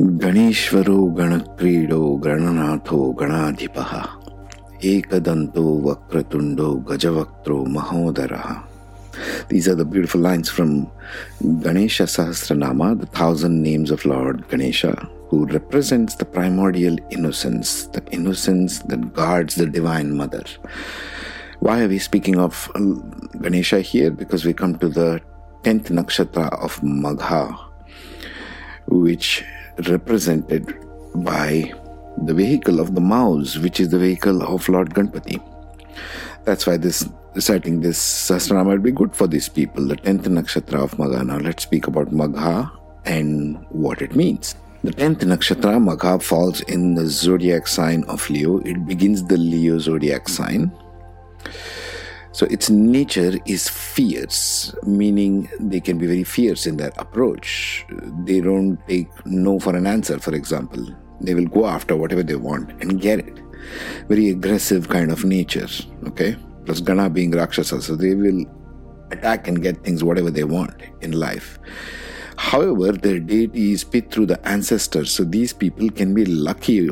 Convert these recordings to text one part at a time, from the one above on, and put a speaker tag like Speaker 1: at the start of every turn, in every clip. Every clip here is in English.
Speaker 1: ಗಣೇಶ್ವರೋ ಗಣಕ್ರೀಡೋ ಗಣನಾಥೋ Ganadhipa ಏಕದಂತೋ ವಕ್ರತುಂಡೋ ಗಜವಕ್ತೋ Mahodara These are the beautiful lines from Ganesha Sahasranama, the thousand names of Lord Ganesha, who represents the primordial innocence, the innocence that guards the Divine Mother. Why are we speaking of Ganesha here? Because we come to the 10th nakshatra of Magha, which represented by the vehicle of the mouse, which is the vehicle of Lord Ganpati. That's why this reciting this Sahasranama will be good for these people, the 10th nakshatra of Magha. Now let's speak about Magha and what it means. The 10th nakshatra, Magha, falls in the zodiac sign of Leo. It begins the Leo zodiac sign. So its nature is fierce, meaning they can be very fierce in their approach. They don't take no for an answer, for example. They will go after whatever they want and get it. Very aggressive kind of nature, okay? Plus Gana being Rakshasa, so they will attack and get things whatever they want in life. However, their deity is Pitru the ancestors, so these people can be lucky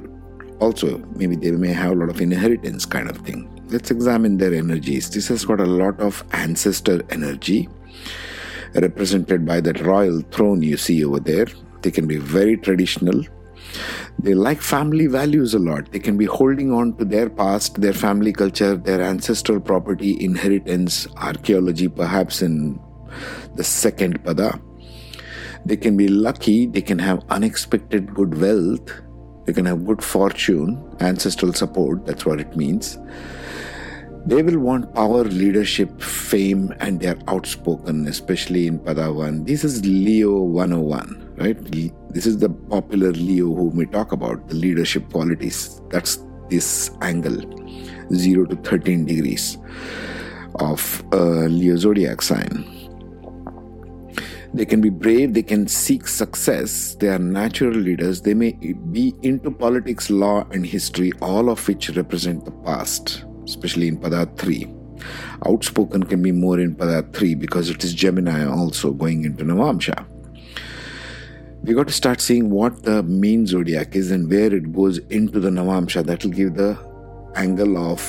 Speaker 1: also. Maybe they may have a lot of inheritance kind of thing let's examine their energies. This has got a lot of ancestor energy represented by that royal throne you see over there. They can be very traditional. They like family values a lot. They can be holding on to their past, their family culture, their ancestral property, inheritance, archaeology, perhaps in the second pada. They can be lucky, they can have unexpected good wealth, they can have good fortune, ancestral support, that's what it means they will want power, leadership, fame, and they're outspoken, especially in Pada 1. This is Leo 101, right? This is the popular Leo whom we talk about, the leadership qualities. That's this angle, 0 to 13 degrees of uh, Leo zodiac sign. They can be brave, they can seek success, they are natural leaders, they may be into politics, law, and history, all of which represent the past especially in Pada 3. Outspoken can be more in Pada 3 because it is Gemini also going into Navamsha. We got to start seeing what the main zodiac is and where it goes into the Navamsha. That will give the angle of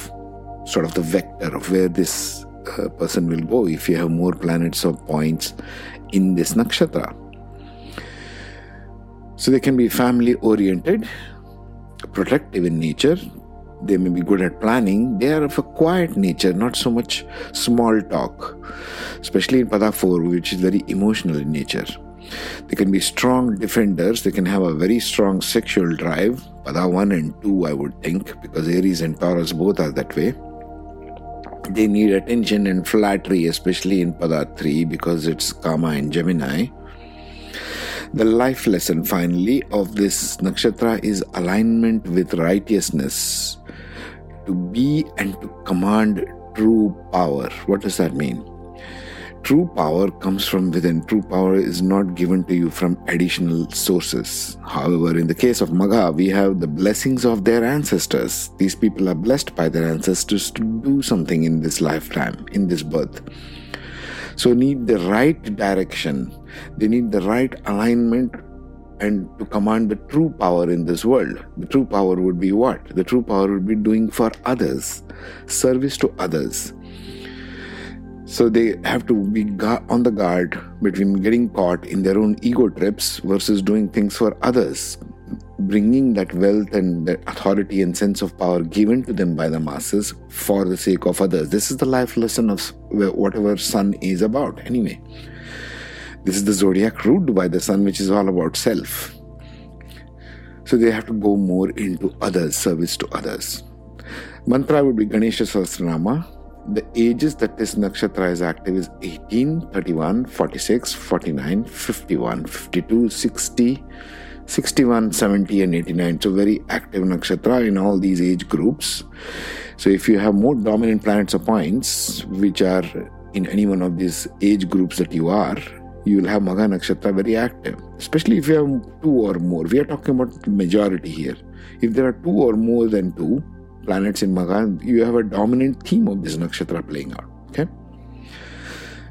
Speaker 1: sort of the vector of where this uh, person will go if you have more planets or points in this nakshatra. So they can be family oriented, protective in nature, they may be good at planning, they are of a quiet nature, not so much small talk, especially in Pada 4, which is very emotional in nature. They can be strong defenders, they can have a very strong sexual drive, Pada 1 and 2, I would think, because Aries and Taurus both are that way. They need attention and flattery, especially in Pada 3, because it's Kama and Gemini. The life lesson, finally, of this nakshatra is alignment with righteousness to be and to command true power. What does that mean? True power comes from within. True power is not given to you from additional sources. However, in the case of Magha, we have the blessings of their ancestors. These people are blessed by their ancestors to do something in this lifetime, in this birth. So, need the right direction. They need the right alignment and to command the true power in this world. The true power would be what? The true power would be doing for others, service to others. So they have to be on the guard between getting caught in their own ego trips versus doing things for others, bringing that wealth and that authority and sense of power given to them by the masses for the sake of others. This is the life lesson of whatever sun is about, anyway. This is the zodiac ruled by the sun, which is all about self. So they have to go more into others, service to others. Mantra would be Ganesha Sahasranama. The ages that this nakshatra is active is 18, 31, 46, 49, 51, 52, 60, 61, 70, and 89. So very active nakshatra in all these age groups. So if you have more dominant planets or points, which are in any one of these age groups that you are, you will have Magha Nakshatra very active, especially if you have two or more. We are talking about majority here. If there are two or more than two planets in Magha, you have a dominant theme of this Nakshatra playing out. Okay.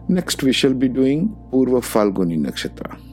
Speaker 1: Next, we shall be doing Purva Phalguni Nakshatra.